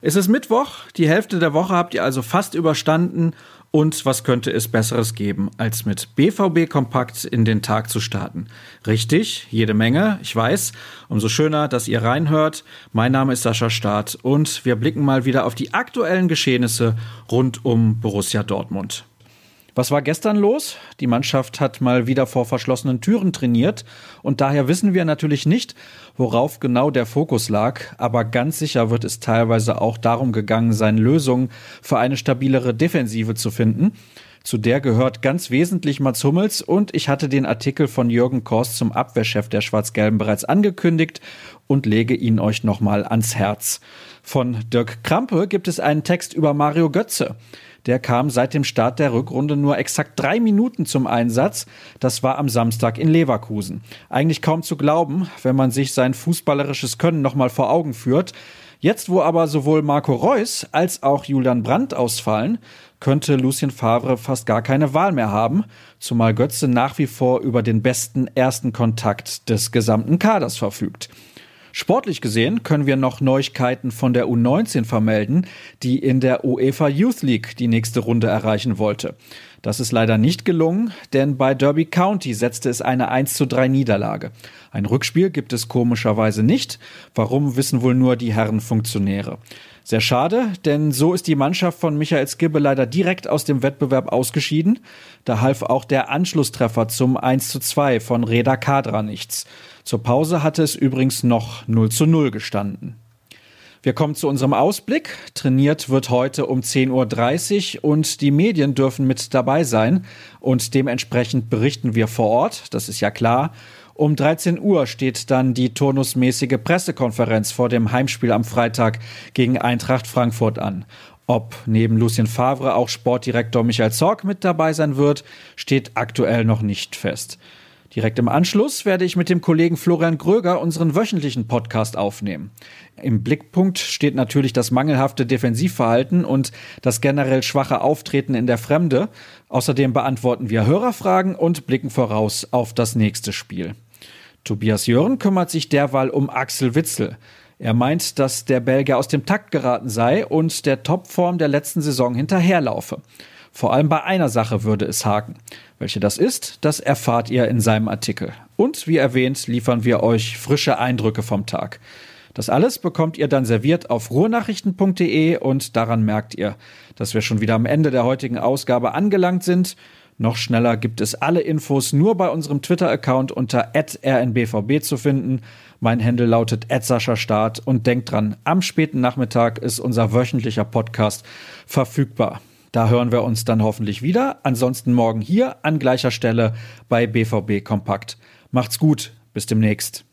Es ist Mittwoch, die Hälfte der Woche habt ihr also fast überstanden und was könnte es Besseres geben, als mit BVB Kompakt in den Tag zu starten? Richtig, jede Menge, ich weiß. Umso schöner, dass ihr reinhört. Mein Name ist Sascha Staat und wir blicken mal wieder auf die aktuellen Geschehnisse rund um Borussia Dortmund. Was war gestern los? Die Mannschaft hat mal wieder vor verschlossenen Türen trainiert und daher wissen wir natürlich nicht, worauf genau der Fokus lag, aber ganz sicher wird es teilweise auch darum gegangen sein, Lösungen für eine stabilere Defensive zu finden. Zu der gehört ganz wesentlich Mats Hummels und ich hatte den Artikel von Jürgen Korst zum Abwehrchef der Schwarz-Gelben bereits angekündigt und lege ihn euch nochmal ans Herz. Von Dirk Krampe gibt es einen Text über Mario Götze. Der kam seit dem Start der Rückrunde nur exakt drei Minuten zum Einsatz. Das war am Samstag in Leverkusen. Eigentlich kaum zu glauben, wenn man sich sein fußballerisches Können nochmal vor Augen führt. Jetzt, wo aber sowohl Marco Reus als auch Julian Brandt ausfallen, könnte Lucien Favre fast gar keine Wahl mehr haben, zumal Götze nach wie vor über den besten ersten Kontakt des gesamten Kaders verfügt. Sportlich gesehen können wir noch Neuigkeiten von der U19 vermelden, die in der UEFA Youth League die nächste Runde erreichen wollte. Das ist leider nicht gelungen, denn bei Derby County setzte es eine 1 zu 3 Niederlage. Ein Rückspiel gibt es komischerweise nicht. Warum wissen wohl nur die Herren Funktionäre. Sehr schade, denn so ist die Mannschaft von Michael Skibbe leider direkt aus dem Wettbewerb ausgeschieden. Da half auch der Anschlusstreffer zum 1 zu 2 von Reda Kadra nichts. Zur Pause hatte es übrigens noch 0 zu 0 gestanden. Wir kommen zu unserem Ausblick. Trainiert wird heute um 10.30 Uhr und die Medien dürfen mit dabei sein und dementsprechend berichten wir vor Ort, das ist ja klar. Um 13 Uhr steht dann die turnusmäßige Pressekonferenz vor dem Heimspiel am Freitag gegen Eintracht Frankfurt an. Ob neben Lucien Favre auch Sportdirektor Michael Zorg mit dabei sein wird, steht aktuell noch nicht fest. Direkt im Anschluss werde ich mit dem Kollegen Florian Gröger unseren wöchentlichen Podcast aufnehmen. Im Blickpunkt steht natürlich das mangelhafte Defensivverhalten und das generell schwache Auftreten in der Fremde. Außerdem beantworten wir Hörerfragen und blicken voraus auf das nächste Spiel. Tobias Jörn kümmert sich derweil um Axel Witzel. Er meint, dass der Belgier aus dem Takt geraten sei und der Topform der letzten Saison hinterherlaufe. Vor allem bei einer Sache würde es haken. Welche das ist, das erfahrt ihr in seinem Artikel. Und wie erwähnt, liefern wir euch frische Eindrücke vom Tag. Das alles bekommt ihr dann serviert auf ruhrnachrichten.de und daran merkt ihr, dass wir schon wieder am Ende der heutigen Ausgabe angelangt sind. Noch schneller gibt es alle Infos nur bei unserem Twitter-Account unter rnbvb zu finden. Mein Handle lautet Start und denkt dran, am späten Nachmittag ist unser wöchentlicher Podcast verfügbar. Da hören wir uns dann hoffentlich wieder. Ansonsten morgen hier an gleicher Stelle bei BVB Kompakt. Macht's gut, bis demnächst.